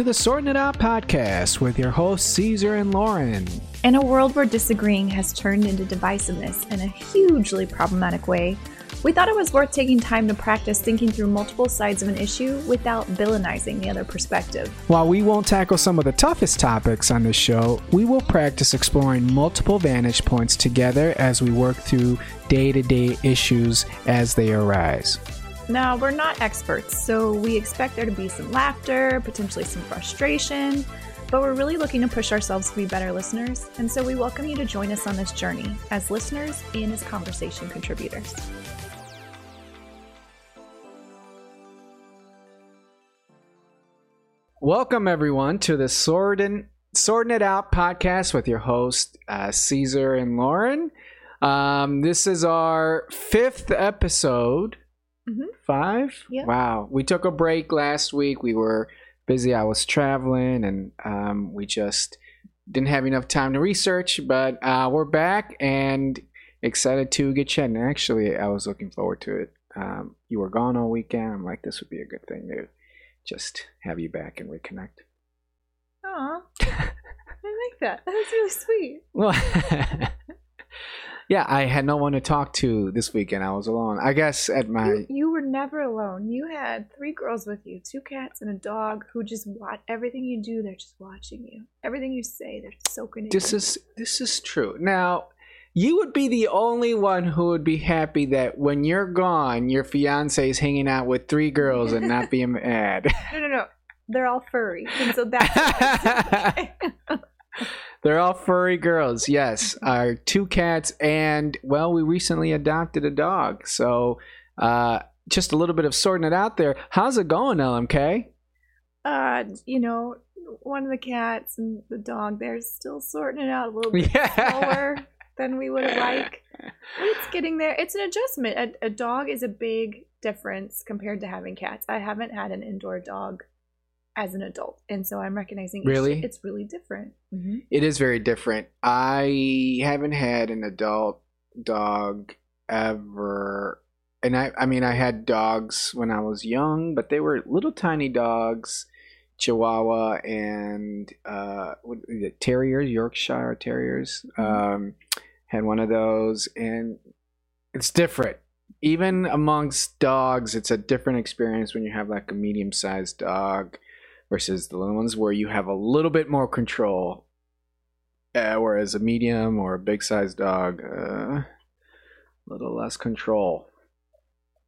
To the Sorting It Out podcast with your hosts, Caesar and Lauren. In a world where disagreeing has turned into divisiveness in a hugely problematic way, we thought it was worth taking time to practice thinking through multiple sides of an issue without villainizing the other perspective. While we won't tackle some of the toughest topics on this show, we will practice exploring multiple vantage points together as we work through day to day issues as they arise. Now, we're not experts, so we expect there to be some laughter, potentially some frustration, but we're really looking to push ourselves to be better listeners, and so we welcome you to join us on this journey as listeners and as conversation contributors. Welcome, everyone, to the Sorting, Sorting It Out podcast with your host, uh, Caesar and Lauren. Um, this is our fifth episode. Mhm. Five? Yeah. Wow. We took a break last week. We were busy. I was traveling and um, we just didn't have enough time to research, but uh, we're back and excited to get chatting. Actually, I was looking forward to it. Um, you were gone all weekend. I'm like, this would be a good thing to just have you back and reconnect. Aw, I like that. That's really sweet. Well, yeah, I had no one to talk to this weekend. I was alone. I guess at my You, you were never alone. You had three girls with you, two cats and a dog who just watch everything you do. They're just watching you. Everything you say, they're soaking it. this in. is this is true. Now, you would be the only one who would be happy that when you're gone, your fiance is hanging out with three girls and not being mad. no, no, no. They're all furry, and so that's They're all furry girls. Yes, our two cats, and well, we recently adopted a dog. So, uh, just a little bit of sorting it out there. How's it going, LMK? uh, you know, one of the cats and the dog. They're still sorting it out a little bit Yeah. slower than we would like. But it's getting there. It's an adjustment. A, a dog is a big difference compared to having cats. I haven't had an indoor dog as an adult, and so I'm recognizing Really? it's really different. It is very different. I haven't had an adult dog ever. And I, I mean, I had dogs when I was young, but they were little tiny dogs, Chihuahua and uh, what, is it, terriers, Yorkshire terriers. Um, had one of those, and it's different. Even amongst dogs, it's a different experience when you have like a medium sized dog versus the little ones where you have a little bit more control. Uh, whereas a medium or a big sized dog, uh, a little less control.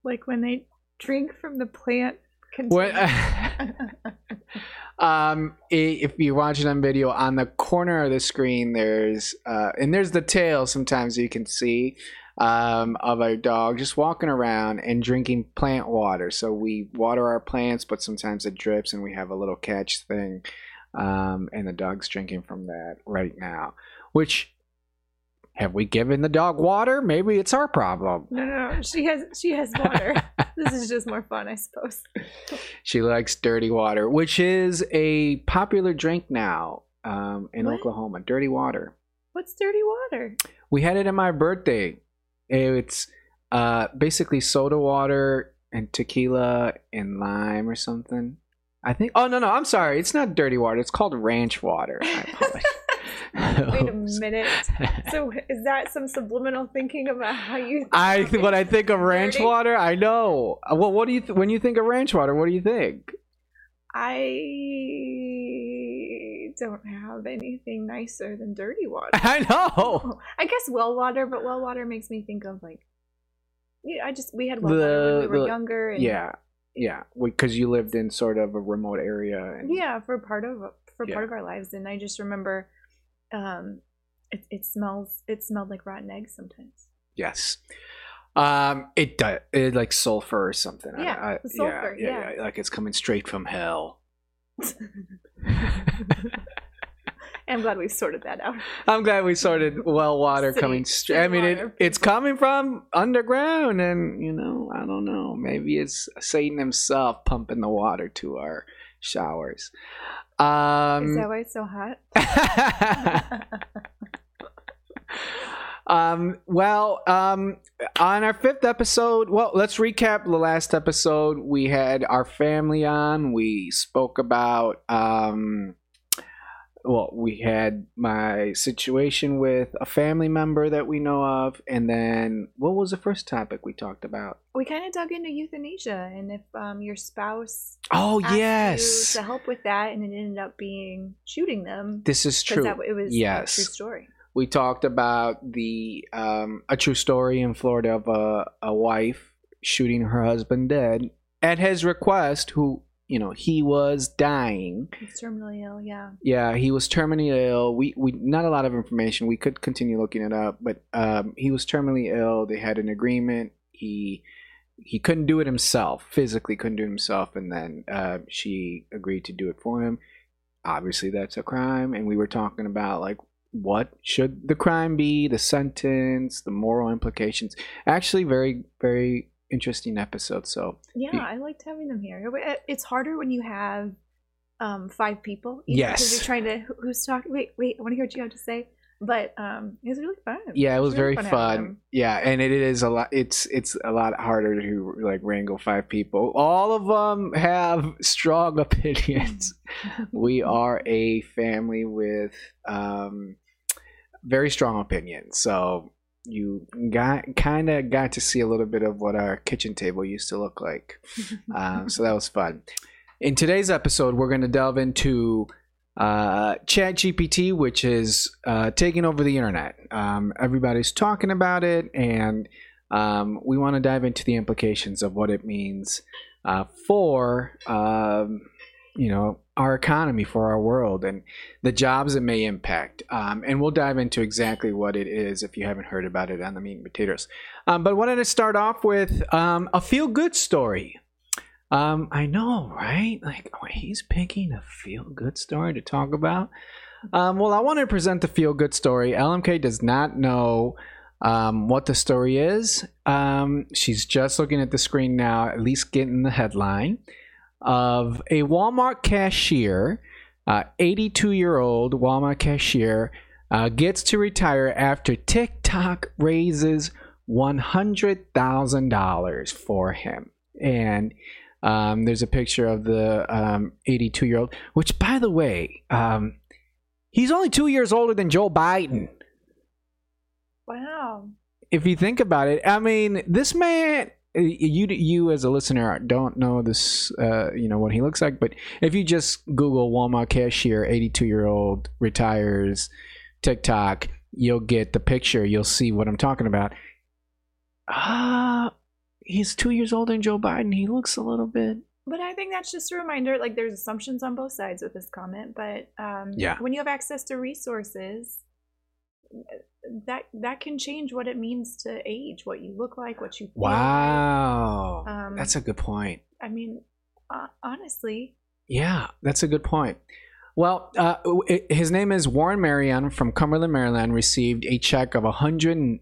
Like when they drink from the plant. What? um, if you're watching on video, on the corner of the screen, there's uh, and there's the tail. Sometimes you can see um, of a dog just walking around and drinking plant water. So we water our plants, but sometimes it drips, and we have a little catch thing, um, and the dog's drinking from that right now. Which have we given the dog water? Maybe it's our problem. no, no, no. She has she has water. this is just more fun, I suppose. She likes dirty water, which is a popular drink now um, in What? Oklahoma. Dirty water. What's dirty water? We had it at my birthday. It's uh, basically soda water and tequila and lime or something. I think. Oh no, no, I'm sorry. It's not dirty water. It's called ranch water. Wait a minute. So is that some subliminal thinking about how you? I when I think of ranch Dirty? water, I know. Uh, Well, what do you th- when you think of ranch water? What do you think? I don't have anything nicer than dirty water. I know. I guess well water, but well water makes me think of like. Yeah, I just we had well The- water when we were the- younger. And Yeah, yeah. Because you lived in sort of a remote area. And, yeah for part of for Yeah. part of our lives and i just remember um it, it smells it smelled like rotten eggs sometimes Yes. Um, it does. It like sulfur or something. Yeah, I- the sulfur, yeah, yeah. like it's coming straight from hell. i'm glad we've sorted that out I'm glad we sorted well water City- coming straight. I mean, it, it's coming from underground, and you know, I don't know. Maybe it's Satan himself pumping the water to our showers. Um, is that why it's so hot Um, well, um, on our fifth episode, well, let's recap the last episode. We had our family on. We spoke about, um, well, we had my situation with a family member that we know of, and then what was the first topic we talked about? We kind of dug into euthanasia and if um, your spouse Oh yes, to help with that, and it ended up being shooting them. this is true. That, it was Yes. a true story. we talked about the um, a true story in Florida of a, a wife shooting her husband dead at his request. Who you know he was dying. He's terminally ill. Yeah. Yeah, he was terminally ill. We we not a lot of information. We could continue looking it up, but um, he was terminally ill. They had an agreement. He he couldn't do it himself. Physically couldn't do it himself, and then uh, she agreed to do it for him. Obviously, that's a crime, and we were talking about like what should the crime be, the sentence, the moral implications. Actually, very very interesting episode. So Yeah, Be- I liked having them here. It's harder when you have um, five people. you know, 'cause Yes. you're trying to. Who's talking? Wait, wait. I want to hear what you have to say. But um, it was really fun. yeah, it was really very fun fun. Yeah, and it is a lot. It's it's a lot harder to like wrangle five people. All of them have strong opinions. we are a family with um, very strong opinions. So you got kind of got to see a little bit of what our kitchen table used to look like. Um, so that was fun. In today's episode, we're going to delve into uh, ChatGPT, which is uh, taking over the internet. Um, everybody's talking about it, and um, we want to dive into the implications of what it means uh, for um, you know our economy, for our world, and the jobs it may impact. Um, and we'll dive into exactly what it is if you haven't heard about it on the meat and potatoes. Um, but wanted to start off with um, a feel good story. Um, I know, right? Like, oh, he's picking a feel good story to talk about. Um, well, I want to present the feel good story. LMK does not know um, what the story is. Um, she's just looking at the screen now, at least getting the headline of a Walmart cashier, 82 year old Walmart cashier, uh, gets to retire after TikTok raises $100,000 for him. And um, there's a picture of the 82 year old, which, by the way, um, he's only two years older than Joe Biden. Wow. If you think about it, I mean, this man, you you as a listener don't know this, uh, you know what he looks like, but if you just Google Walmart cashier, 82 year old retires, TikTok, you'll get the picture. You'll see what I'm talking about. Ah, he's two years older than Joe Biden. He looks a little bit. But I think that's just a reminder. Like, there's assumptions on both sides with this comment, but um, Yeah. when you have access to resources, that that can change what it means to age, what you look like, what you feel like. Wow, Um, that's a good point. I mean, uh, honestly, Yeah, that's a good point. Well, uh, his name is Warren Marion from Cumberland, Maryland. Received a check of one hundred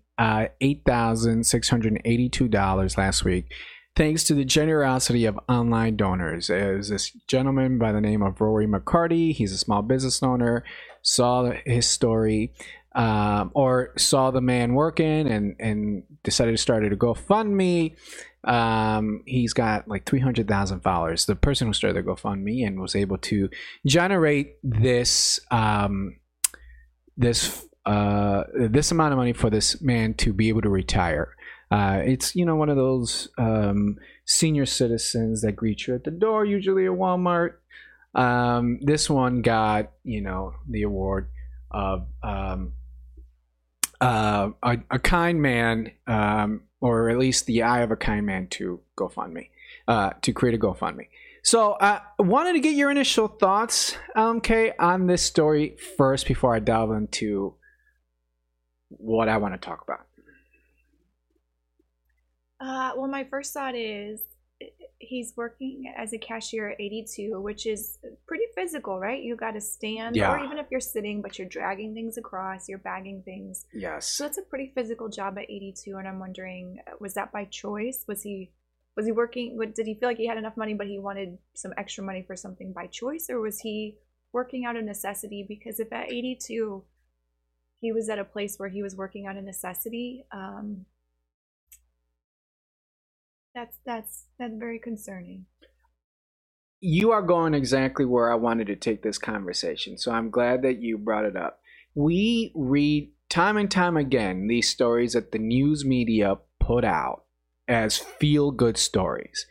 eight thousand six hundred eighty-two dollars last week, thanks to the generosity of online donors. There's this gentleman by the name of Rory McCarty. He's a small business owner. Saw his story, um, or saw the man working, and and decided to start a GoFundMe. Um, he's got like 300,000 followers. The person who started the GoFundMe and was able to generate this, um, this, uh, this amount of money for this man to be able to retire. Uh, it's, you know, one of those, um, senior citizens that greet you at the door, usually at Walmart. Um, this one got, you know, the award of, um, uh, a, a kind man, um, or at least the eye of a kind man to GoFundMe, uh, to create a GoFundMe. So I uh, wanted to get your initial thoughts, LMK, on this story first before I delve into what I want to talk about. uh, well, my first thought is he's working as a cashier at 82, which is pretty physical, right? You got to stand, Yeah. or even if you're sitting, but you're dragging things across, you're bagging things. Yes. So it's a pretty physical job at 82, and I'm wondering, uh, was that by choice? Was he was he working? what- Did he feel like he had enough money, but he wanted some extra money for something by choice, or was he working out of necessity? Because if at 82 he was at a place where he was working out of necessity. Um, that's that's that's very concerning. You are going exactly where I wanted to take this conversation, so I'm glad that you brought it up. We read time and time again these stories that the news media put out as feel good stories.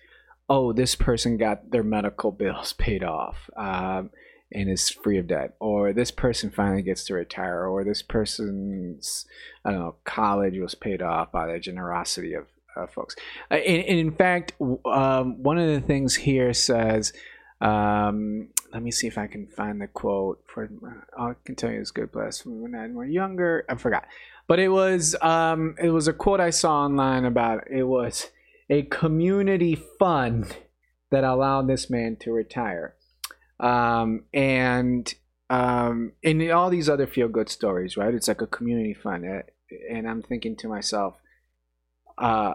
Oh, this person got their medical bills paid off. Um, and is free of debt, or this person finally gets to retire, or this person's I don't know college was paid off by the generosity of uh, folks. Uh, and, and, in fact, um, one of the things here says, um, let me see if I can find the quote for. I can tell you it's good bless when I were younger. I forgot, but it was um, it was a quote I saw online about it was a community fund that allowed this man to retire um, and um, and all these other feel good stories, right? It's like a community fund, uh, and I'm thinking to myself, uh,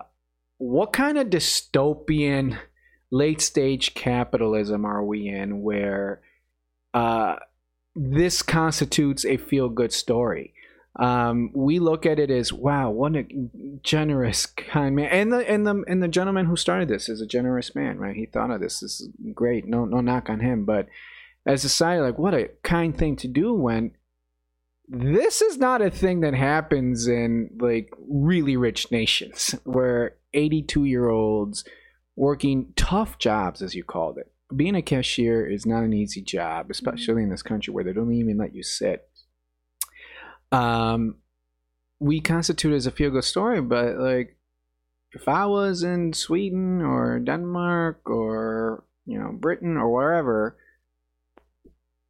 what kind of dystopian late stage capitalism are we in where uh, this constitutes a feel good story? um, we look at it as wow, what a generous kind man. And the and the and the gentleman who started this is a generous man, right? He thought of this. This is great. No no knock on him, but as a society, like what a kind thing to do when this is not a thing that happens in like really rich nations where 82 year olds working tough jobs as you called it. Being a cashier is not an easy job especially in this country where they don't even let you sit. Um, we constitute as a feel good story, but like if I was in Sweden or Denmark or you know Britain or wherever,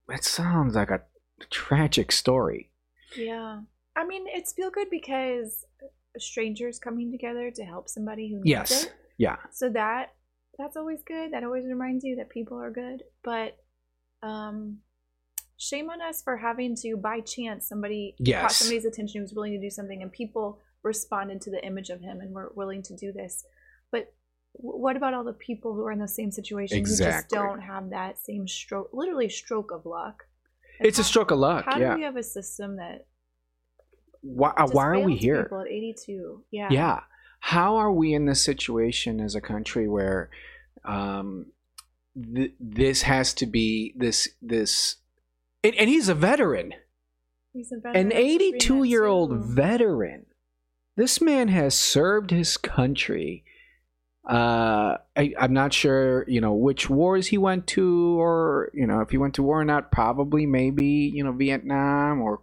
it sounds like a tragic story. Yeah, I mean it's feel good because strangers coming together to help somebody who needs yes. it. Yeah. So that that's always good. That always reminds you that people are good. But um shame on us for having to by chance somebody yes. caught somebody's attention who was willing to do something and people responded to the image of him and were willing to do this but what about all the people who are in the same situation exactly. who just don't have that same stroke literally stroke of luck and it's how, a stroke of luck how yeah. do we have a system that why, uh, why are we here people at 82 yeah yeah how are we in this situation as a country where um, th- this has to be this this and, and he's a veteran. He's a veteran. An 82 year old veteran. This man has served his country. Uh, I, I'm not sure, you know, which wars he went to, or you know, if he went to war or not. Probably, maybe, you know, Vietnam or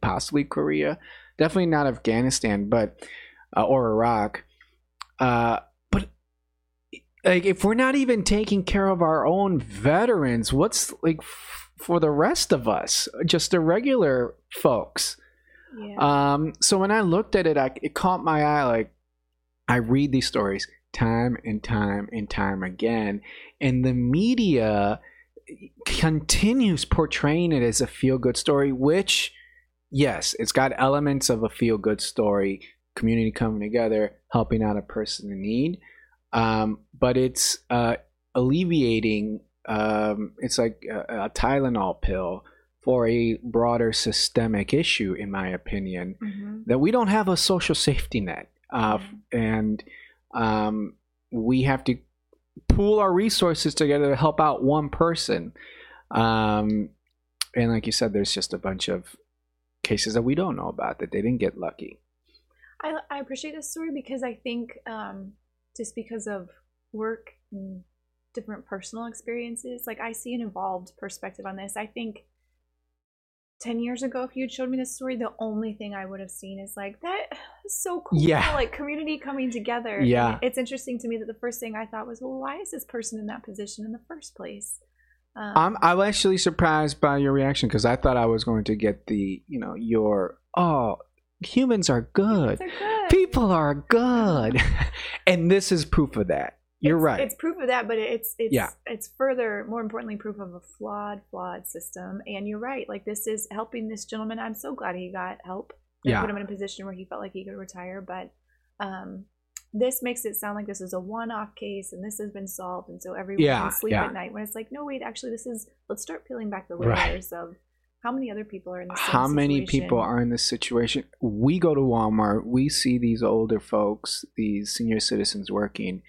possibly Korea. Definitely not Afghanistan, but uh, or Iraq. Uh, but like, if we're not even taking care of our own veterans, what's like for the rest of us, just the regular folks. Yeah. Um, so when I looked at it, I, it caught my eye. Like I read these stories time and time and time again, and the media continues portraying it as a feel good story, which, yes, it's got elements of a feel good story, community coming together, helping out a person in need. Um, but it's uh, alleviating um, it's like a, a, Tylenol pill for a broader systemic issue, in my opinion, mm-hmm. that we don't have a social safety net, uh, mm-hmm. and um, we have to pool our resources together to help out one person. Um, and like you said, there's just a bunch of cases that we don't know about that they didn't get lucky. I, I appreciate this story because I think um, just because of work and different personal experiences. Like I see an evolved perspective on this. I think 10 years ago, if you'd showed me this story, the only thing I would have seen is like, that is so cool. Yeah. Like community coming together. Yeah. it's interesting to me that the first thing I thought was, well, why is this person in that position in the first place? Um, I'm, I'm actually surprised by your reaction because I thought I was going to get the, you know, your, oh, humans are good. Humans are good. People are good. and this is proof of that. You're it's, right. It's proof of that, but it's it's yeah. it's further, more importantly, proof of a flawed, flawed system. And you're right. Like this is helping this gentleman. I'm so glad he got help. yeah. Put him in a position where he felt like he could retire. But um, this makes it sound like this is a one-off case and this has been solved, and so everyone yeah, can sleep yeah. at night. When it's like, no, wait, actually, this is. Let's start peeling back the layers right. of How many other people are in this How many situation? people are in this situation? We go to Walmart, we see these older folks, these senior citizens working.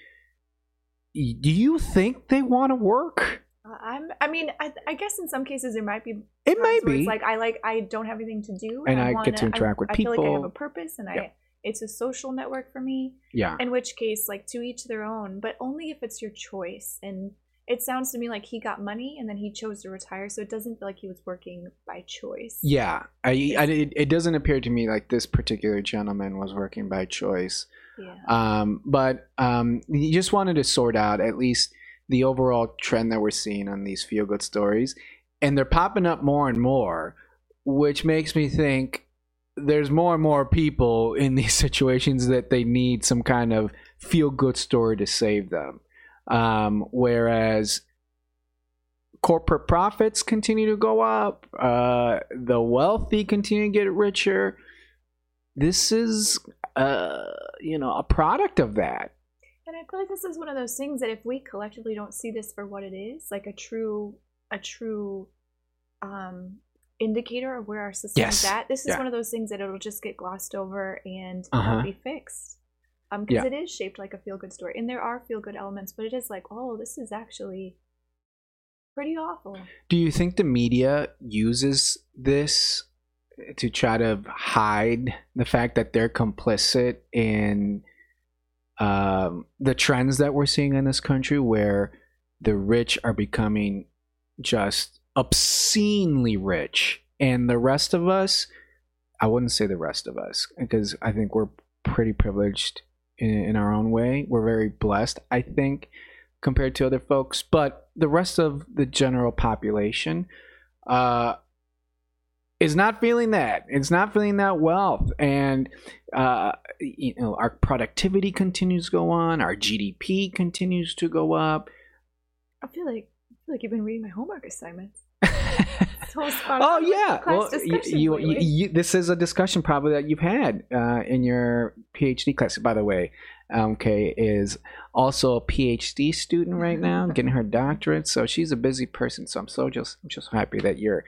Do you think they want to work? Uh, I'm. I mean, I, I guess in some cases there might be. It might be. It's like I like I don't have anything to do, And I wanna, get to interact with people. I feel like I have a purpose, and Yeah. It's a social network for me. yeah. In which case, like to each their own, but only if it's your choice. And it sounds to me like he got money and then he chose to retire, so it doesn't feel like he was working by choice. Yeah. I, I, it, it doesn't appear to me like this particular gentleman was working by choice. Yeah. Um, but um, you just wanted to sort out at least the overall trend that we're seeing on these feel good stories. And they're popping up more and more, which makes me think there's more and more people in these situations that they need some kind of feel good story to save them. Um, whereas corporate profits continue to go up, uh, the wealthy continue to get richer. This is, uh, you know, a product of that. And I feel like this is one of those things that if we collectively don't see this for what it is, like a true a true um indicator of where our system Yes. is at, this is Yeah. one of those things that it'll just get glossed over and Uh-huh. be fixed. Um, because Yeah. it is shaped like a feel good story. And there are feel good elements, but it is like, oh, this is actually pretty awful. Do you think the media uses this to try to hide the fact that they're complicit in um, the trends that we're seeing in this country, where the rich are becoming just obscenely rich, and the rest of us, I wouldn't say the rest of us, because I think we're pretty privileged in, in our own way. We're very blessed, I think, compared to other folks, but the rest of the general population uh, is not feeling that. It's not feeling that wealth, and uh, you know our productivity continues to go on, our GDP continues to go up. I feel like I feel like you've been reading my homework assignments. So oh yeah, well, you, you, you, this is a discussion probably that you've had uh, in your PhD class. By the way, um, Kay is also a PhD student right now, getting her doctorate. So she's a busy person. So I'm so just I'm just happy that you're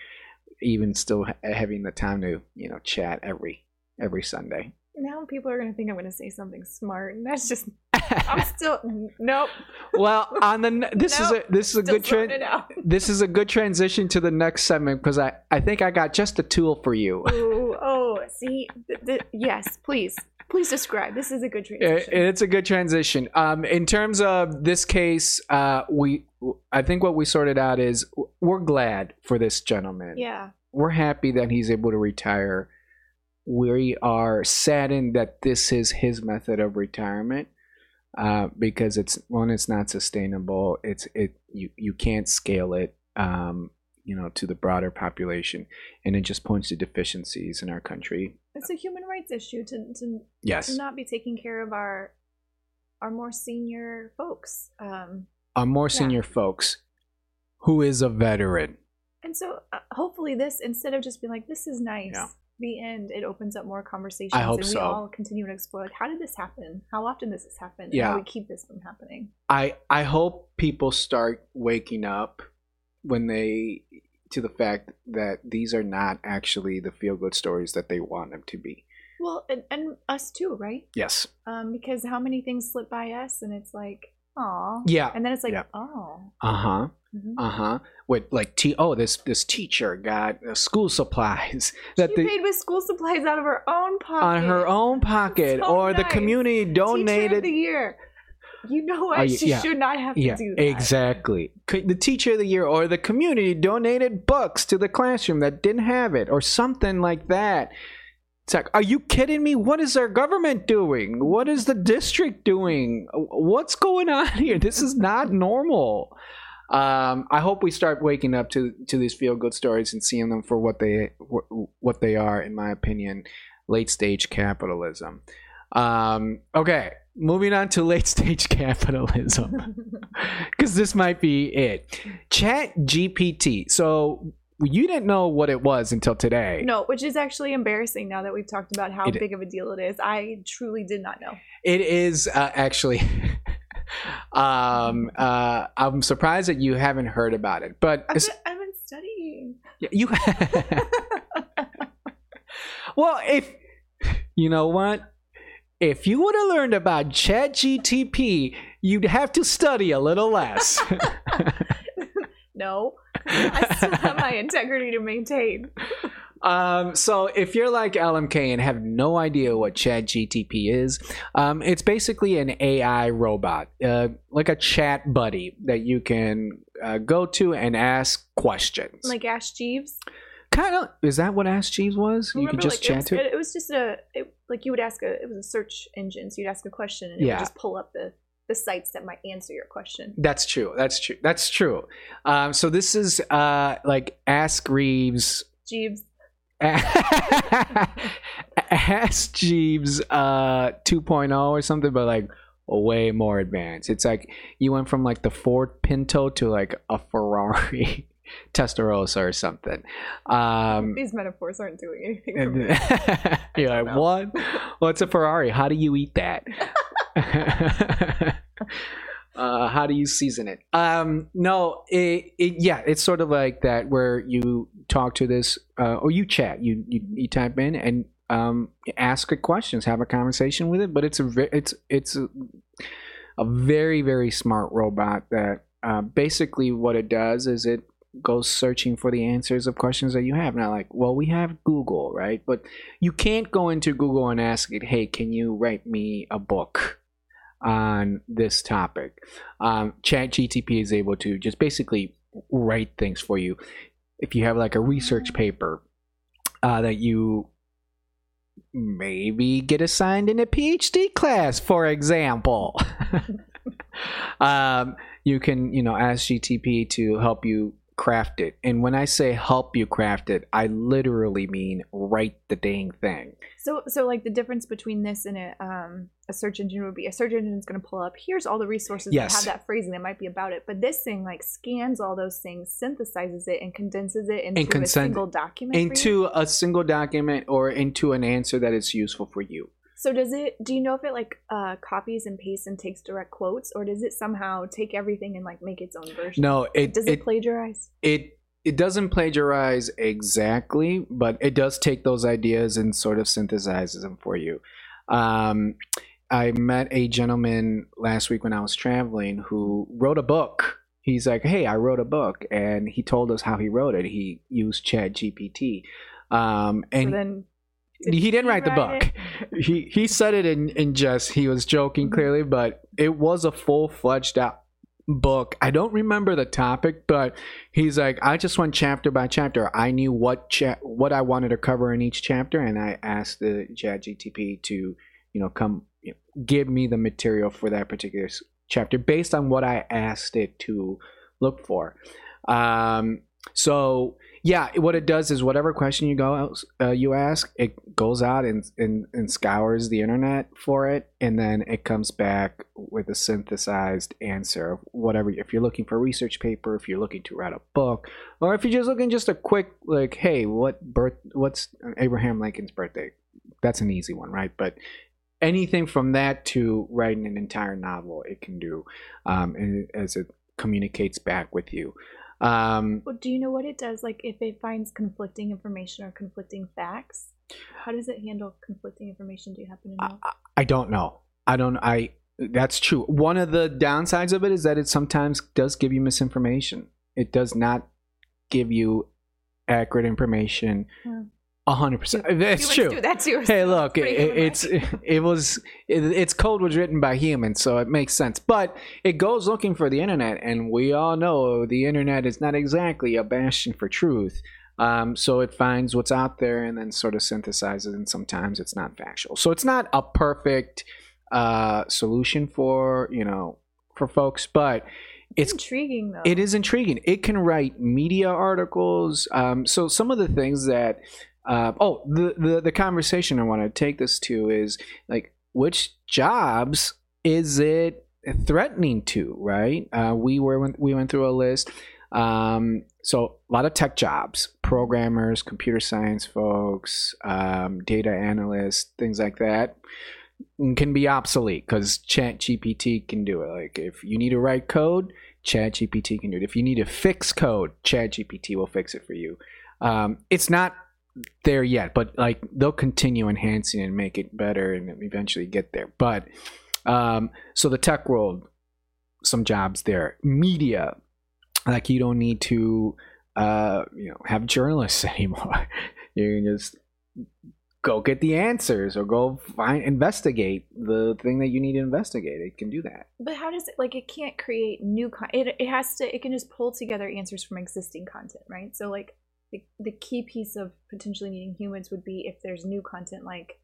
even still ha- having the time to you know chat every every Sunday. now people are gonna think I'm gonna say something smart, and that's just I'm still nope. well, on the this is a this is a Still good trend. This is a good transition to the next segment because I I think I got just a tool for you. Ooh, oh, see, th- th- yes, please, please describe. This is a good It- transition. it's a good transition. Um, in terms of this case, uh, we I think what we sorted out is we're glad for this gentleman. yeah, We're happy that he's able to retire. We are saddened that this is his method of retirement uh, because it's one, it's not sustainable. It's it you you can't scale it. Um, you know, to the broader population, and it just points to deficiencies in our country. it's a human rights issue to to, Yes, to not be taking care of our our more senior folks. Um, are more Yeah. senior folks who is a veteran. and so uh, hopefully this instead of just being like this is nice. Yeah. The end. It opens up more conversations, I hope and we so. all continue to explore. Like, how did this happen? How often does this happen? Yeah. How do we keep this from happening? I I hope people start waking up when they to the fact that these are not actually the feel good stories that they want them to be. Well, and, and us too, right? Yes. Um, because how many things slip by us, and it's like, oh, Yeah. and then it's like, Yeah. oh, Uh huh. mhm. Uh huh. With like t oh this this teacher got uh, school supplies that she the paid with school supplies out of her own pocket on her own pocket So or the nice. community Teacher of donated. the year. You know what? Y- she yeah. should not have to do that. exactly. The teacher of the year or the community donated books to the classroom that didn't have it or something like that. Like, are you kidding me? What is our government doing? What is the district doing? What's going on here? This is not normal. Um, I hope we start waking up to to these feel good stories and seeing them for what they what they are, in my opinion, late stage capitalism. Um, okay, moving on to late stage capitalism because this might be it. Chat GPT. So you didn't know what it was until today. No, which is actually embarrassing now that we've talked about how It- big of a deal it is. I truly did not know. It is uh, actually. um, uh, I'm surprised that you haven't heard about it, but I've been, I've been studying. You. well, if you know what, if you would have learned about ChatGTP, you'd have to study a little less. no, I still have my integrity to maintain. Um, so if you're like LMK and have no idea what ChatGTP is, um, it's basically an AI robot, uh, like a chat buddy that you can uh, go to and ask questions. Like Ask Jeeves. kind of is that what Ask Jeeves was? You could just like, it chat was, to it. it. was just a it, like you would ask a it was a search engine, so you'd ask a question and it Yeah. would just pull up the the sites that might answer your question. That's true. That's true. That's true. Um, so this is uh, like Ask Reeves Jeeves. Ask Jeeves uh 2.0 or something, but like way more advanced. It's like you went from like the Ford Pinto to like a Ferrari Testarossa or something. Um These metaphors aren't doing anything for me. you're like, know. what? What's a Ferrari? How do you eat that? uh, how do you season it? Um, no, it, it yeah, it's sort of like that where you talk to this uh, or you chat, you, you you type in and um, ask it questions, have a conversation with it. But it's a it's it's a, a very very smart robot that uh, basically what it does is it goes searching for the answers of questions that you have. Now, like, well, we have Google, right? But you can't go into Google and ask it, hey, can you write me a book on this topic? Um, ChatGTP is able to just basically write things for you. If you have like a research paper uh, that you maybe get assigned in a PhD class, for example. um, you can, you know, ask GTP to help you craft it. And when I say help you craft it, I literally mean write the dang thing. So, so like the difference between this and a um a search engine would be a search engine is going to pull up here's all the resources Yes. that have that phrasing that might be about it, but this thing like scans all those things, synthesizes it, and condenses it into a single document. Into a single document or into an answer that is useful for you. So does it? Do you know if it like uh, copies and pastes and takes direct quotes, or does it somehow take everything and like make its own version? No, it Does it, it, plagiarize? it it doesn't plagiarize exactly, but it does take those ideas and sort of synthesizes them for you. Um, I met a gentleman last week when I was traveling who wrote a book. He's like, "Hey, I wrote a book," and he told us how he wrote it. He used Chat GPT, um, and so then he didn't write the book. he he said it in in jest. He was joking Mhm. clearly, but it was a full fledged out book. I don't remember the topic, but he's like, I just went chapter by chapter. I knew what cha- what I wanted to cover in each chapter, and I asked the ChatGTP to you know come you know, give me the material for that particular chapter based on what I asked it to look for. Um, so yeah, what it does is whatever question you go uh, you ask, it goes out and, and and scours the internet for it, and then it comes back with a synthesized answer of whatever. If you're looking for a research paper, if you're looking to write a book, or if you're just looking just a quick like, hey, what birth? What's Abraham Lincoln's birthday? That's an easy one, right? But anything from that to writing an entire novel, it can do, um, as it communicates back with you. Um, Well, do you know what it does? Like if it finds conflicting information or conflicting facts, how does it handle conflicting information? Do you happen to know? I, I don't know. I don't. I. That's true. One of the downsides of it is that it sometimes does give you misinformation. It does not give you accurate information. Yeah. A hundred percent. That's true. do that too. Hey, look, it, it's like. it was it, its code was written by humans, so it makes sense. But it goes looking for the internet, and we all know the internet is not exactly a bastion for truth. Um, so it finds what's out there and then sort of synthesizes, and sometimes it's not factual. So it's not a perfect uh, solution for you know for folks, but it's it's intriguing though. it is intriguing. It can write media articles. Um, so some of the things that, uh, oh, the, the the conversation I want to take this to is like which jobs is it threatening to? Right? Uh, we were we went through a list. Um, so a lot of tech jobs, programmers, computer science folks, um, data analysts, things like that can be obsolete because chat gpt can do it like if you need to write code chat gpt can do it. If you need to fix code, chat gpt will fix it for you. Um, it's not there yet, but like they'll continue enhancing and make it better and eventually get there. But um, so the tech world, some jobs there. Media, like you don't need to, uh, you know, have journalists anymore. you can just go get the answers or go find investigate the thing that you need to investigate. It can do that. But how does it like it can't create new con- it it has to it can just pull together answers from existing content, right? So like the, the key piece of potentially needing humans would be if there's new content like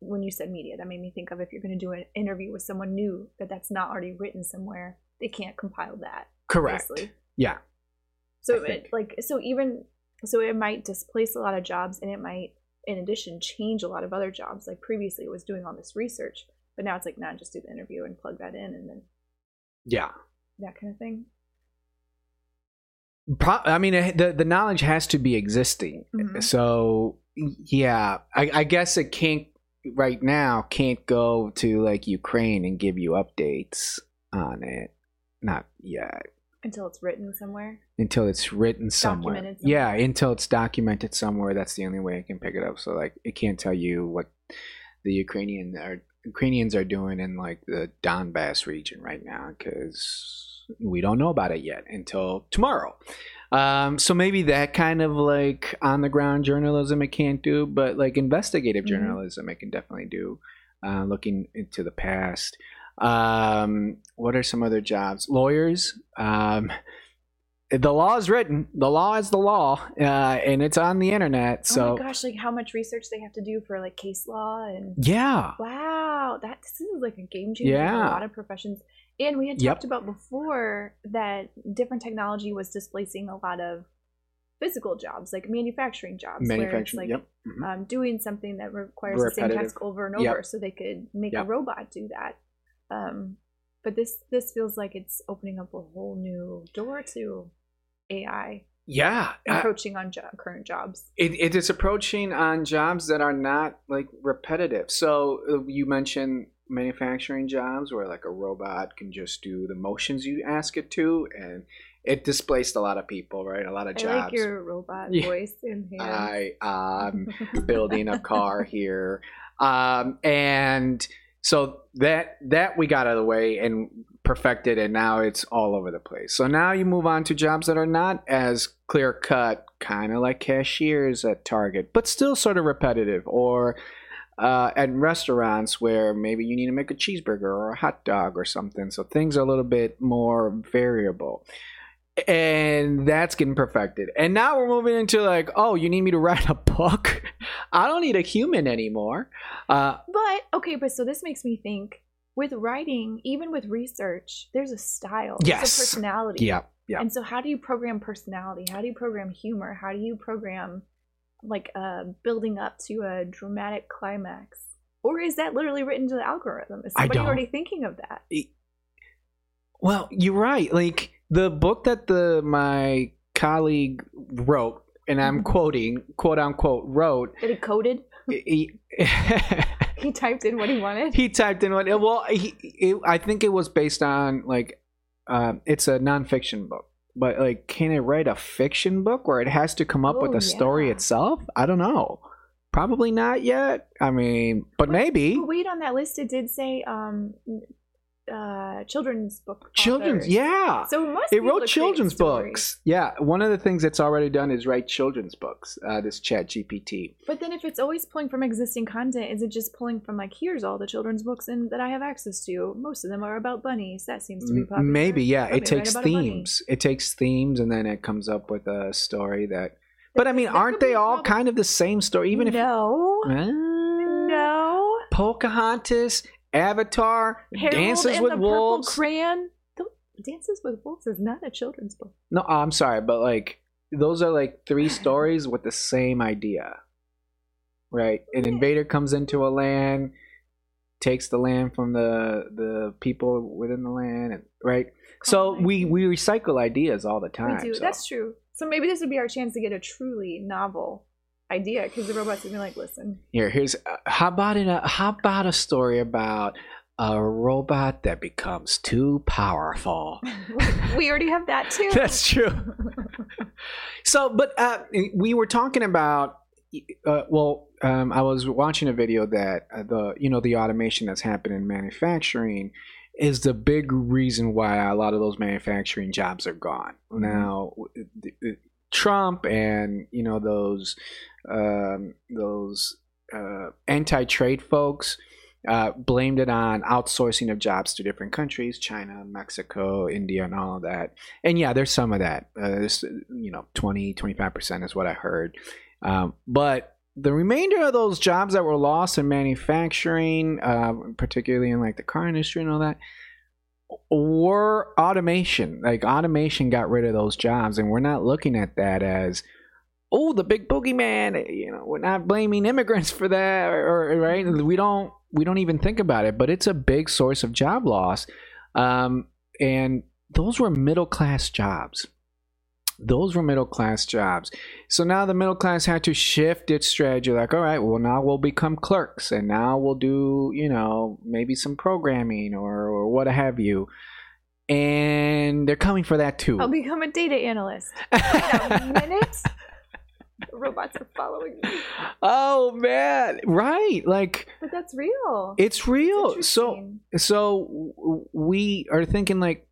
when you said media that made me think of if you're going to do an interview with someone new that that's not already written somewhere they can't compile that Correct. obviously. Yeah. so it, like so even so it might displace a lot of jobs and it might in addition change a lot of other jobs like previously it was doing all this research but now it's like nah just do the interview and plug that in and then Yeah. that kind of thing Pro- I mean, the the knowledge has to be existing. Mhm. So yeah, I, I guess it can't right now. Can't go to like Ukraine and give you updates on it. Not yet. until it's written somewhere Until it's written somewhere. Documented Yeah, until it's documented somewhere. That's the only way I can pick it up. So like, it can't tell you what the Ukrainian are Ukrainians are doing in like the Donbass region right now because we don't know about it yet until tomorrow. Um, so maybe that kind of like on the ground journalism it can't do, but like investigative Mhm. journalism it can definitely do. Uh, looking into the past. Um, what are some other jobs? Lawyers. Um, the law is written. The law is the law, uh, and it's on the internet. oh So my gosh like how much research they have to do for like case law and yeah, wow that this is like a game changer for a lot of professions and we had Yep. talked about before that different technology was displacing a lot of physical jobs like manufacturing jobs where it's like yep. Mhm. um, doing something that requires the same task over and over Yep. so they could make a robot do that um, but this this feels like it's opening up a whole new door to ai Yeah, approaching encroaching on jo- current jobs it, it is approaching on jobs that are not like repetitive. So uh, you mentioned manufacturing jobs where like a robot can just do the motions you ask it to, and it displaced a lot of people, right? A lot of i jobs. like your robot Yeah. voice in here. I um building a car here. Um, and so that that we got out of the way and perfected, and now it's all over the place. So now you move on to jobs that are not as clear cut, kind of like cashiers at Target, but still sort of repetitive, or uh, at restaurants where maybe you need to make a cheeseburger or a hot dog or something. So things are a little bit more variable and that's getting perfected. And now we're moving into like, oh, you need me to write a book? I don't need a human anymore. Uh, But okay, but so this makes me think with writing, even with research, there's a style, there's Yes. a personality. yeah, yeah. And so, how do you program personality? How do you program humor? How do you program like uh, building up to a dramatic climax? Or is that literally written to the algorithm? Is somebody already thinking of that? Well, you're right. Like the book that the my colleague wrote, and I'm Mhm. quoting, quote unquote, wrote. That he coded? He, He typed in what he wanted? he typed in what well he it, i think it was based on like uh, it's a nonfiction book but like can it write a fiction book where it has to come up with Oh, a story itself? I don't know. Probably not yet. I mean but maybe. Wait, on that list, it did say um, uh, children's book. children's authors. yeah So it must. it wrote children's books yeah one of the things it's already done is write children's books uh, this chat gpt But then, if it's always pulling from existing content, is it just pulling from like here's all the children's books and that I have access to? Most of them are about bunnies. That seems to be popular. maybe yeah it takes about a bunny. themes it takes themes and then it comes up with a story that but i mean aren't they all kind of the same story even if no, Uh, no, pocahontas avatar Harold dances with wolves Crayon. Dances with Wolves is not a children's book. no oh, i'm sorry but like those are like three stories with the same idea right an Yeah. invader comes into a land takes the land from the the people within the land and right so we we recycle ideas all the time we do. so- That's true. So maybe this would be our chance to get a truly novel idea because the robots would be like, listen, Here, here's uh, how about in a how about a story about a robot that becomes too powerful. we already have that too. That's true. so, but uh, we were talking about. Uh, well, um, I was watching a video that uh, the you know the automation that's happened in manufacturing is the big reason why a lot of those manufacturing jobs are gone. Now, Trump and you know those um, those uh, anti-trade folks uh, blamed it on outsourcing of jobs to different countries china mexico india and all of that. And yeah there's some of that. Uh, there's you know 20 25% is what i heard. Um, but the remainder of those jobs that were lost in manufacturing uh, particularly in like the car industry and all that were automation like automation got rid of those jobs and we're not looking at that as oh the big boogeyman you know we're not blaming immigrants for that or, or right we don't we don't even think about it, but it's a big source of job loss. Um, and those were middle class jobs. Those were middle class jobs. So now the middle class had to shift its strategy like, all right, well, now we'll become clerks and now we'll do, you know, maybe some programming or, or what have you. And they're coming for that too. I'll become a data analyst. a minute robots are following me. Oh man, right? Like, but that's real. It's real. It's so, so we are thinking like,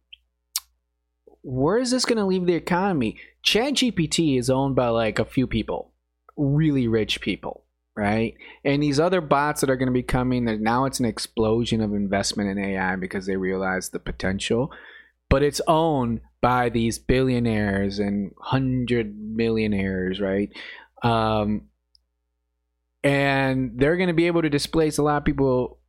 where is this going to leave the economy? Chat GPT is owned by like a few people, really rich people, right? And these other bots that are going to be coming, that now it's an explosion of investment in AI because they realize the potential but it's owned by these billionaires and hundred millionaires, right? Um, and they're going to be able to displace a lot of people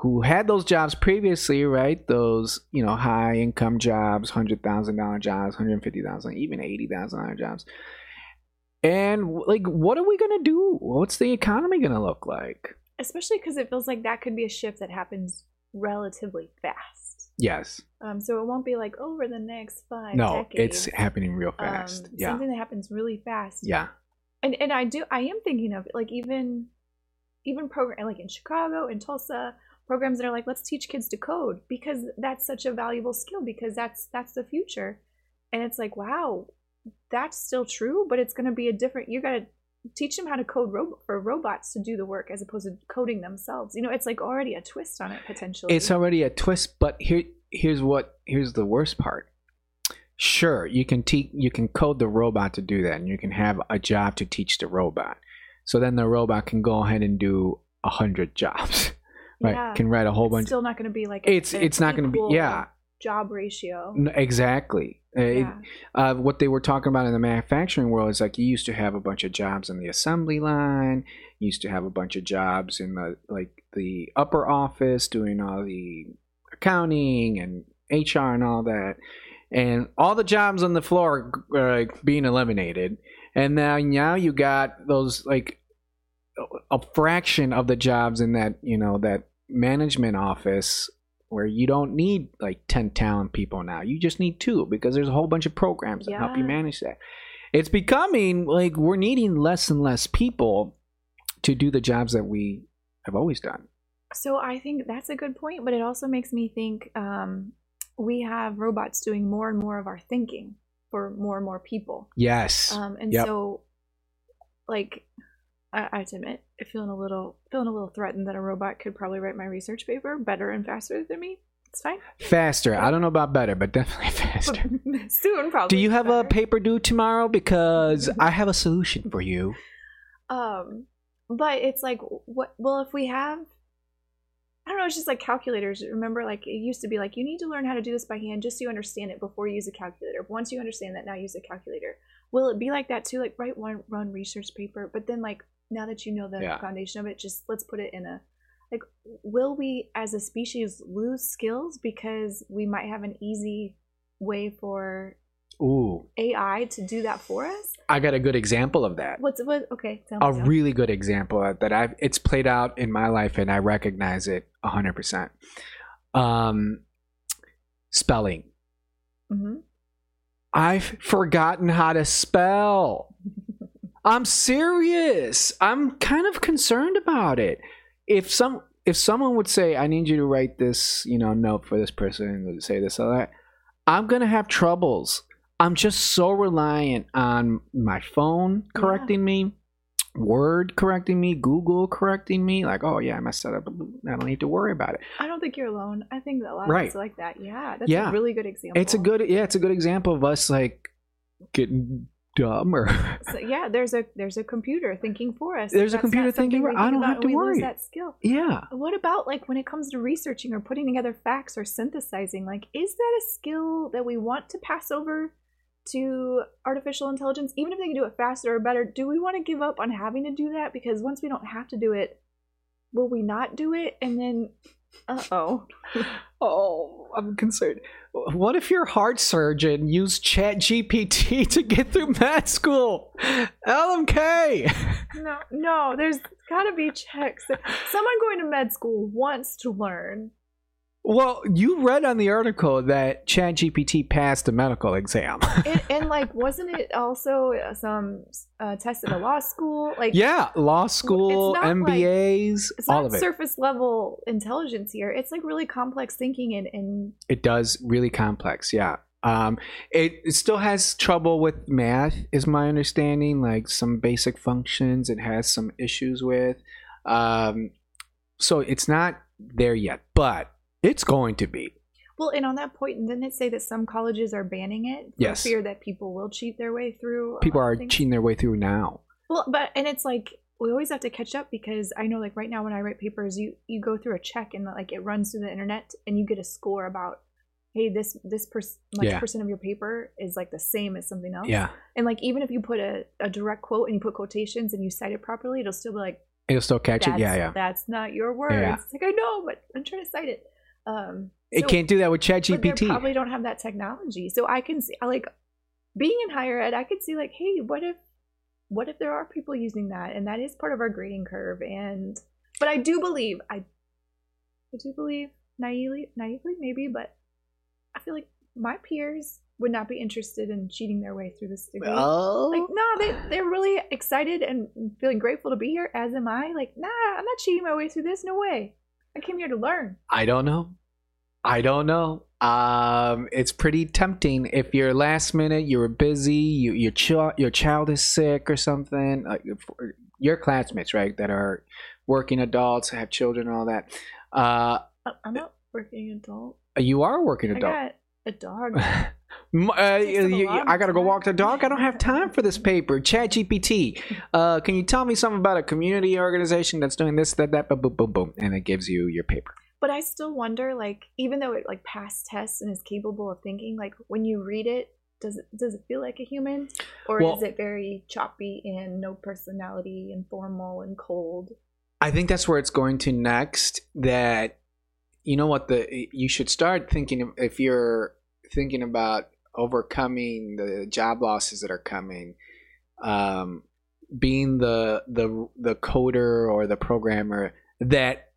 who had those jobs previously, right? Those you know high income jobs, hundred thousand dollar jobs, hundred fifty thousand, even eighty thousand dollar jobs. And like, what are we gonna do? What's the economy gonna look like? Especially because it feels like that could be a shift that happens relatively fast. Yes. Um, so it won't be like over the next five. No, decades. it's happening real fast. Um, yeah. Something that happens really fast. Yeah. And and I do I am thinking of like even even program like in Chicago in Tulsa programs that are like let's teach kids to code because that's such a valuable skill because that's that's the future. And it's like wow, that's still true, but it's going to be a different. You got to teach them how to code ro- for robots to do the work as opposed to coding themselves. You know, it's like already a twist on it potentially. It's already a twist, but here here's what here's the worst part. Sure, you can teach you can code the robot to do that and you can have a job to teach the robot. So then the robot can go ahead and do a hundred jobs. Right? Yeah. Can write a whole it's bunch. Still not going to be like it's it's not going to be yeah job ratio. Exactly. Uh, yeah. Uh, what they were talking about in the manufacturing world is like you used to have a bunch of jobs in the assembly line. You used to have a bunch of jobs in the like the upper office doing all the accounting and HR and all that, and all the jobs on the floor are being eliminated. And now now you got those like a fraction of the jobs in that you know that management office where you don't need like 10 talent people now. You just need two because there's a whole bunch of programs that yeah. help you manage that. It's becoming like we're needing less and less people to do the jobs that we have always done. So I think that's a good point, but it also makes me think um, we have robots doing more and more of our thinking for more and more people. Yes. Um, and yep. so, like, I, I have to admit, feeling a little feeling a little threatened that a robot could probably write my research paper better and faster than me. It's fine. Faster. I don't know about better, but definitely faster. Soon, probably. Do you have better. a paper due tomorrow? Because I have a solution for you. Um, but it's like, what? Well, if we have, I don't know. It's just like calculators. Remember, like it used to be like you need to learn how to do this by hand just so you understand it before you use a calculator. But once you understand that, now use a calculator. Will it be like that too? Like write one run research paper, but then like now that you know the yeah. foundation of it, just let's put it in a like will we as a species lose skills because we might have an easy way for Ooh. AI to do that for us? I got a good example of that. What's what? Okay, a really good example that I've it's played out in my life and I recognize it hundred percent. Um, spelling. Mm-hmm. I've forgotten how to spell. I'm serious. I'm kind of concerned about it. If some if someone would say, "I need you to write this, you know, note for this person and say this or that," I'm gonna have troubles. I'm just so reliant on my phone correcting me, Word correcting me, Google correcting me. Like, oh yeah, I messed that up. I don't need to worry about it. I don't think you're alone. I think that a lot Right. of us like that. Yeah, that's Yeah. a really good example. It's a good, yeah, it's a good example of us like getting dumber. So, yeah, there's a there's a computer thinking for us. There's a computer thinking for- I don't have to worry. that skill. yeah. What about like when it comes to researching or putting together facts or synthesizing? Like, is that a skill that we want to pass over to artificial intelligence? Even if they can do it faster or better, do we want to give up on having to do that? Because once we don't have to do it, will we not do it? And then, uh oh. Oh, I'm concerned. What if your heart surgeon used ChatGPT to get through med school? LMK. No, no, there's got to be checks. Someone going to med school wants to learn. Well, you read on the article that Chat GPT passed a medical exam. And, and like, wasn't it also uh, some uh, test at a law school? Like, yeah, law school, not like- MBAs, it's all not of it. surface level intelligence here. It's like really complex thinking and, and It does really complex, yeah. Um, it, it still has trouble with math, is my understanding. Like some basic functions, it has some issues with. Um, so it's not there yet, but it's going to be. well, and on that point, didn't it say that some colleges are banning it for Yes. fear that people will cheat their way through? People are things? cheating their way through now. Well, but and it's like we always have to catch up because I know like right now when I write papers, you you go through a check and like it runs through the internet and you get a score about hey this this per- much Yeah. percent of your paper is like the same as something else. Yeah, And like even if you put a, a direct quote and you put quotations and you cite it properly, it'll still be like it'll still catch it. Yeah, yeah. That's not your words. Yeah. It's like I know, but I'm trying to cite it. Um, It so- can't do that with Chat but they GPT. probably don't have that technology. So I can see like being in higher ed, I could see like, hey, what if what if there are people using that and that is part of our grading curve and but I do believe I I do believe naively naively maybe, but I feel like my peers would not be interested in cheating their way through this degree. Oh, Like no, they they're really excited and feeling grateful to be here. As am I. Like nah, I'm not cheating my way through this. No way. I came here to learn. I don't know. I don't know. Um, it's pretty tempting if you're last minute, you were busy, you, your child, your child is sick or something. Uh, your classmates, right, that are working adults, have children, and all that. Uh, I- I'm not working adult. you are a working I adult. got a dog. Uh, Takes up a you- I gotta go walk the dog. I don't have time for this paper. Chat GPT. Uh, can you tell me something about a community organization that's doing this, that, that, boom, boom, boom, boom, and it gives you your paper. But I still wonder, like, even though it like passed tests and is capable of thinking, like when you read it, does it does it feel like a human, or Well- is it very choppy and no personality and formal and cold? I think that's where it's going to next. That you know what the you should start thinking of if you're thinking about overcoming the job losses that are coming. Um, being the the the coder or the programmer that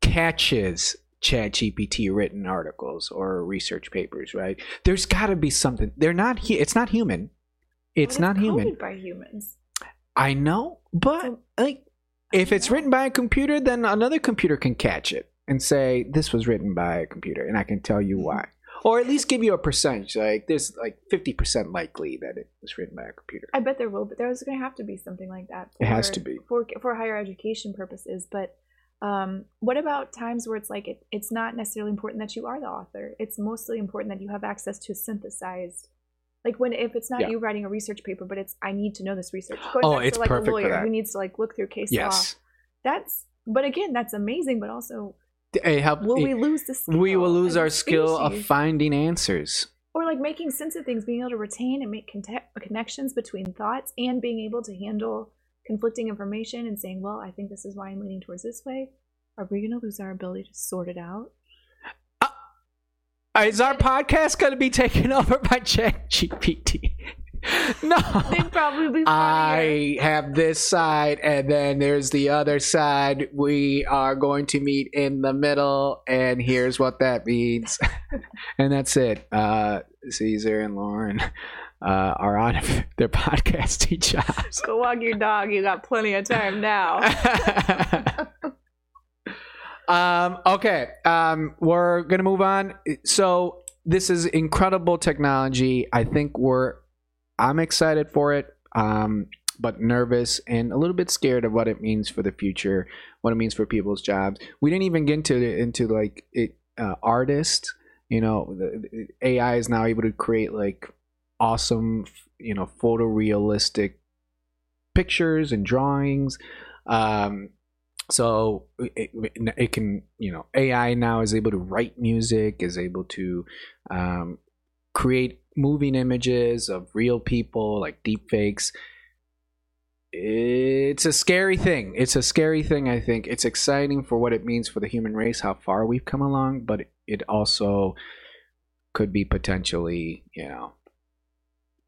catches chat gpt written articles or research papers right there's got to be something they're not hu- it's not human it's not human by humans. I know, but So- like if it's know. written by a computer, then another computer can catch it and say this was written by a computer, and I can tell you why, or at least give you a percentage. Like there's like fifty percent likely that it was written by a computer. I bet there will, but there's going to have to be something like that. For, It has to be. for for higher education purposes. But um, what about times where it's like it, it's not necessarily important that you are the author? It's mostly important that you have access to synthesized. Like when if it's not Yeah. you writing a research paper, but it's I need to know this research. Going Oh, back to it's like perfect a for lawyer that. who needs to like look through case law. Yes, That's but again, that's amazing. But also, it help. will we lose the skill? we will lose our skill of finding answers. or like making sense of things, being able to retain and make connections between thoughts, and being able to handle conflicting information and saying, "Well, I think this is why I'm leaning towards this way." Are we going to lose our ability to sort it out? Uh, is our podcast going to be taken over by Chat GPT? no. They'd probably be funnier. I have this side, and then there's the other side. We are going to meet in the middle, and here's what that means. and that's it. Uh, Caesar and Lauren uh, are on their podcasting jobs. Go walk your dog. You got plenty of time now. um, okay. Um, we're gonna move on. So this is incredible technology. I think we're. I'm excited for it. Um, but nervous and a little bit scared of what it means for the future, what it means for people's jobs. We didn't even get into into like it, uh, artists. You know, the, the AI is now able to create like awesome, you know, photorealistic pictures and drawings. Um, so it, it can, you know, AI now is able to write music, is able to um, create moving images of real people, like deep fakes it's a scary thing. It's a scary thing, I think. It's exciting for what it means for the human race, how far we've come along, but it also could be potentially, you know,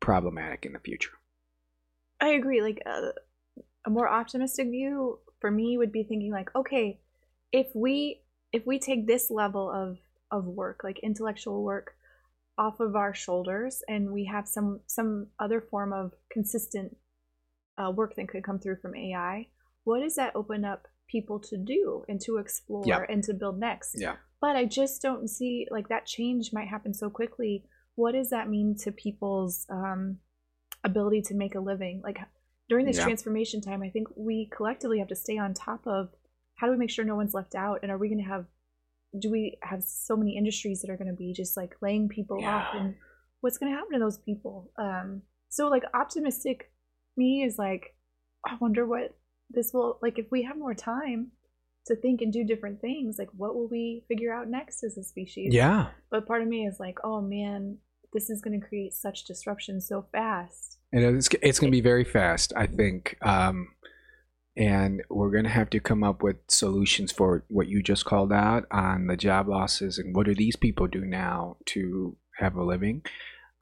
problematic in the future. I agree. Like uh, a more optimistic view for me would be thinking like, okay, if we if we take this level of of work, like intellectual work, off of our shoulders, and we have some some other form of consistent uh, work that could come through from AI, what does that open up people to do and to explore Yeah. and to build next? Yeah. But I just don't see like that change might happen so quickly. What does that mean to people's um, ability to make a living? Like during this Yeah. transformation time, I think we collectively have to stay on top of how do we make sure no one's left out, and are we going to have do we have so many industries that are going to be just like laying people Yeah. off and what's going to happen to those people um so like optimistic me is like i wonder what this will like if we have more time to think and do different things like what will we figure out next as a species Yeah. but part of me is like oh man this is going to create such disruption so fast And it's, it's going to be very fast, I think. Um, and we're going to have to come up with solutions for what you just called out on the job losses and what do these people do now to have a living.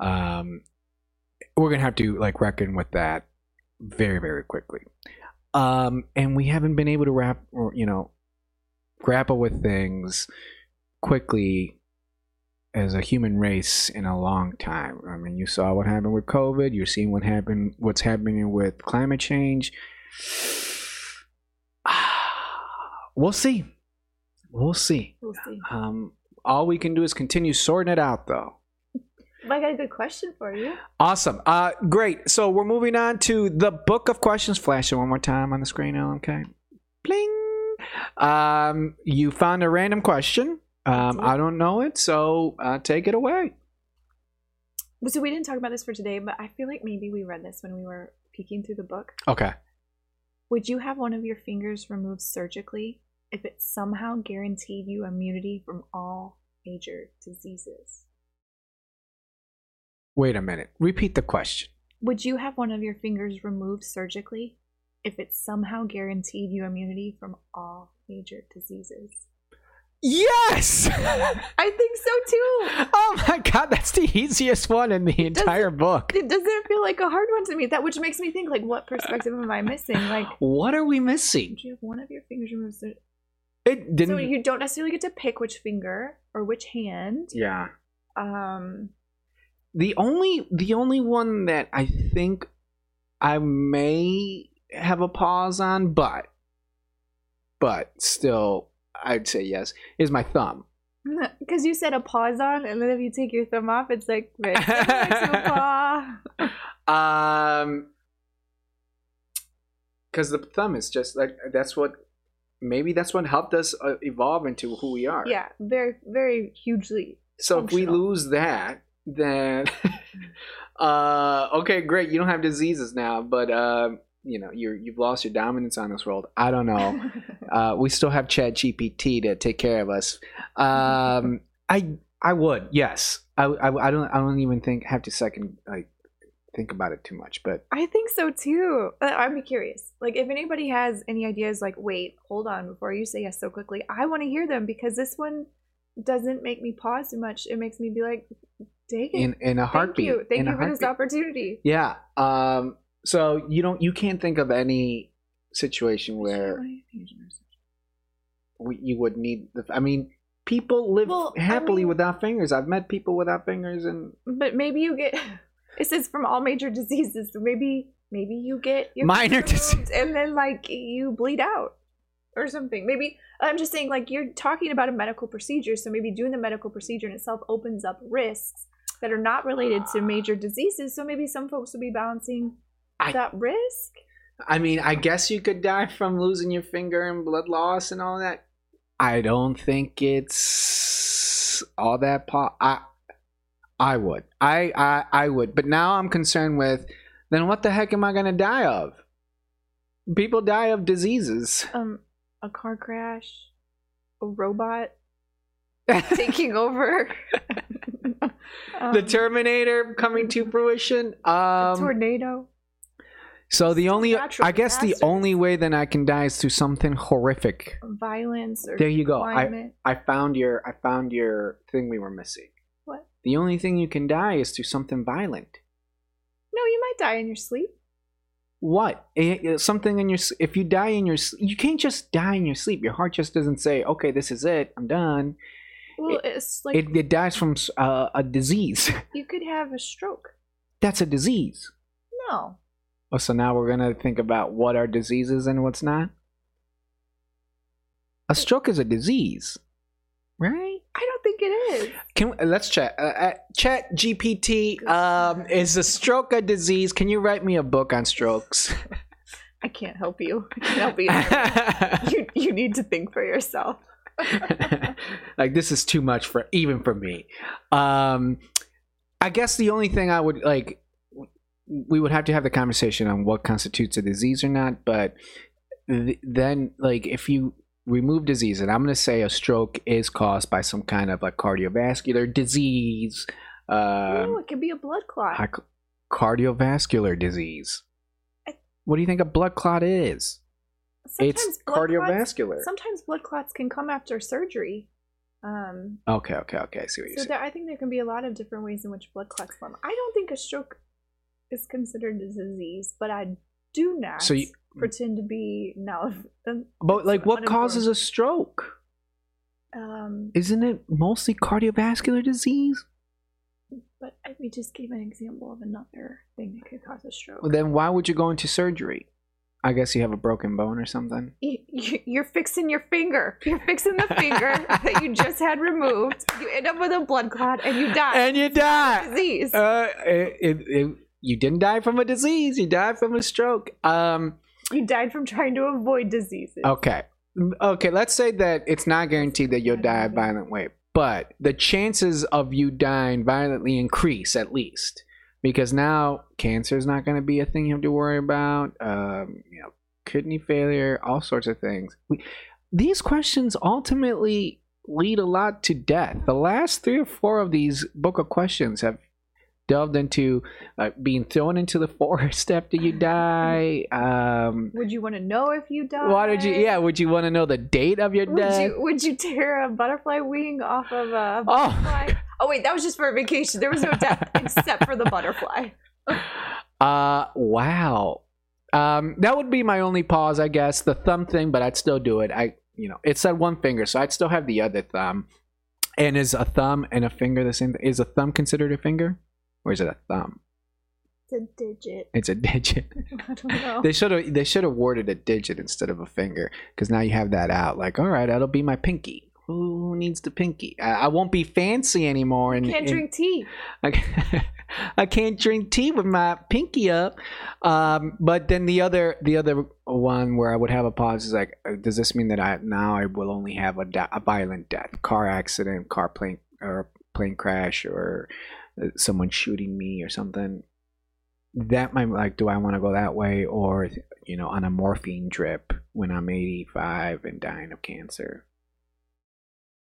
Um, we're going to have to like reckon with that very, very quickly. Um, and we haven't been able to wrap, or, you know, grapple with things quickly as a human race in a long time. I mean, you saw what happened with COVID. You're seeing what happened, what's happening with climate change. We'll see. We'll see. we'll see Um, all we can do is continue sorting it out, though. i got a good question for you Awesome. Uh, great. So we're moving on to the book of questions. Flash it one more time on the screen, LMK. Bling. Um, you found a random question. Um, I don't know it, so uh, take it away. so we didn't talk about this for today but i feel like maybe we read this when we were peeking through the book Okay. Would you have one of your fingers removed surgically if it somehow guaranteed you immunity from all major diseases? Wait a minute. Repeat the question. Would you have one of your fingers removed surgically if it somehow guaranteed you immunity from all major diseases? Yes. I think so too. oh my god, that's the easiest one in the entire book. It doesn't feel like a hard one to me. That which makes me think like, what perspective am I missing? Like, What are we missing? would you have one of your fingers removed? It didn't. so you don't necessarily get to pick which finger or which hand. yeah. Um, The only the only one that I think I may have a pause on, but but still I'd say yes, is my thumb. Because you said a pause on, and then if you take your thumb off, it's like very similar a paw. Um because the thumb is just like that's what maybe that's what helped us uh, evolve into who we are. Yeah, very, very hugely. So if we lose that, then uh okay, great. You don't have diseases now, but um you know, you're you've lost your dominance on this world. I don't know. Uh we still have Chat GPT to take care of us. Um I I would, yes. I, I, I don't I don't even think have to second like think about it too much, but I think so too. Uh, I'm curious. Like, if anybody has any ideas, like, wait, hold on, before you say yes so quickly, I want to hear them because this one doesn't make me pause too much. It makes me be like, dang it. in in a Thank heartbeat. you. Thank you for this opportunity. Yeah. Um so you don't you can't think of any situation where we, you would need the I mean people live Well, I happily mean- without fingers. I've met people without fingers and But maybe you get. It says from all major diseases. So maybe maybe you get your Minor disease and then like you bleed out. or something. Maybe I'm just saying, like you're talking about a medical procedure, so maybe doing the medical procedure in itself opens up risks that are not related to major diseases. So maybe some folks will be balancing I- that risk. I mean, I guess you could die from losing your finger and blood loss and all that. I don't think it's all that po- I I would. I, I I would. But now I'm concerned with then what the heck am I going to die of? People die of diseases. Um, a car crash, a robot taking over, the Um, Terminator coming to fruition. a Um tornado. so the only natural I guess the only way then I can die is through something horrific. violence or There you go. I. I found your I found your thing we were missing. The only thing you can die is through something violent. No, you might die in your sleep. What? Something in your if you die in your you can't just die in your sleep. Your heart just doesn't say, "Okay, this is it. I'm done." Well, it's like It, it dies from uh, a disease. you could have a stroke. That's a disease. No, Oh, so now we're gonna think about what are diseases and what's not. A stroke is a disease, right? I don't think it is. Can we, let's chat. Uh, uh, chat GPT. Um, is a stroke a disease? Can you write me a book on strokes? I can't help you. I can't help you. you you need to think for yourself. like this is too much for even for me. Um, I guess the only thing I would like, we would have to have the conversation on what constitutes a disease or not. But th- then, like, if you remove disease, and I'm going to say a stroke is caused by some kind of like cardiovascular disease, no, um, it could be a blood clot. cardiovascular disease. I- What do you think a blood clot is? Sometimes it's blood clots- cardiovascular. sometimes blood clots can come after surgery. Um, Okay, okay, okay. I see what you're so saying. there, I think there can be a lot of different ways in which blood clots form. I don't think a stroke is considered a disease, but I do not So you- pretend to be now. But like, what causes a stroke? Um, Isn't it mostly cardiovascular disease? but we just gave an example of another thing that could cause a stroke. Well, then why would you go into surgery? I guess you have a broken bone or something. You- you- You're fixing your finger. You're fixing the finger that you just had removed. You end up with a blood clot and you die. And you die. Disease. Uh, it, it, it- you didn't die from a disease. You died from a stroke. Um. you died from trying to avoid diseases. Okay. Okay. Let's say that it's not guaranteed that you'll die a violent way, but the chances of you dying violently increase at least because now cancer is not going to be a thing you have to worry about. Um, you know, kidney failure, all sorts of things. We, these questions ultimately lead a lot to death. The last three or four of these book of questions have delved into uh, being thrown into the forest after you die. Um, Would you want to know if you died? why did you? Yeah, would you want to know the date of your Would death? you would you tear a butterfly wing off of a Oh, butterfly? Oh, wait, that was just for a vacation. There was no death except for the butterfly. Uh, wow. Um, that would be my only pause, I guess. The thumb thing, but I'd still do it. I, you know, it said one finger, so I'd still have the other thumb. And is a thumb and a finger the same? Is a thumb considered a finger, or is it a thumb? It's a digit. It's a digit. I don't know. They should have. They should have worded a digit instead of a finger, because now you have that out. Like, all right, that'll be my pinky. Who needs the pinky? I, I won't be fancy anymore. And Can't and- drink tea. I can't, I can't drink tea with my pinky up. Um, but then the other the other one where I would have a pause is like, uh, does this mean that I now I will only have a, a violent death, car accident, car plane or plane crash, or someone shooting me or something? That might like, do I want to go that way, or you know, on a morphine drip when I'm 85 and dying of cancer?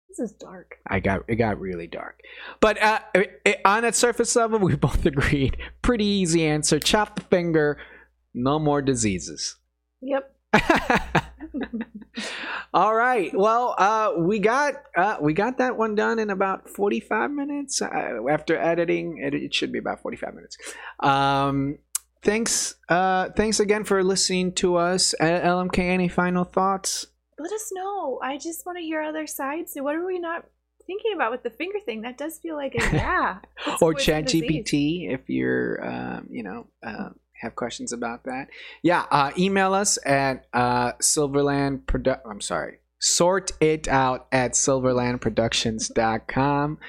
This is dark. I got it got really dark, but uh, it, it- on a surface level, we both agreed. Pretty easy answer. Chop the finger. No more diseases. Yep. All right. Well, uh, we got uh, we got that one done in about forty five minutes. Uh, after editing, it, it should be about forty five minutes. Um, thanks. Uh, thanks again for listening to us. LMK, any final thoughts? Let us know. I just want to hear other sides. So what are we not thinking about with the finger thing? That does feel like a yeah. Or chat gpt if you're um, you know uh, have questions about that, yeah, uh, email us at uh, Silverland Produ- I'm sorry, sort it out at silverlandproductions.com.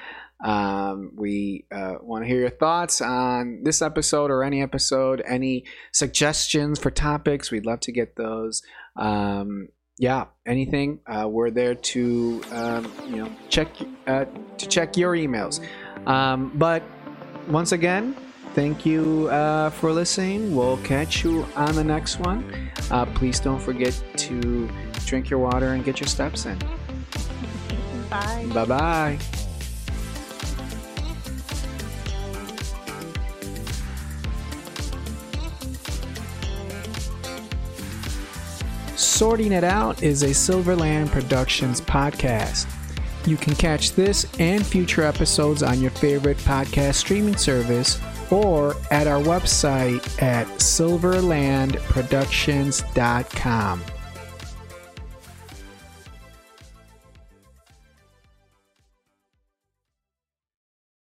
Um, we uh, want to hear your thoughts on this episode or any episode, any suggestions for topics. We'd love to get those. Um, yeah, anything. Uh, we're there to um, you know check uh, to check your emails. Um, but once again, thank you uh, for listening. We'll catch you on the next one. Uh, please don't forget to drink your water and get your steps in. Bye. Bye bye. Sorting It Out is a Silverland Productions podcast. You can catch this and future episodes on your favorite podcast streaming service or at our website at silverlandproductions.com.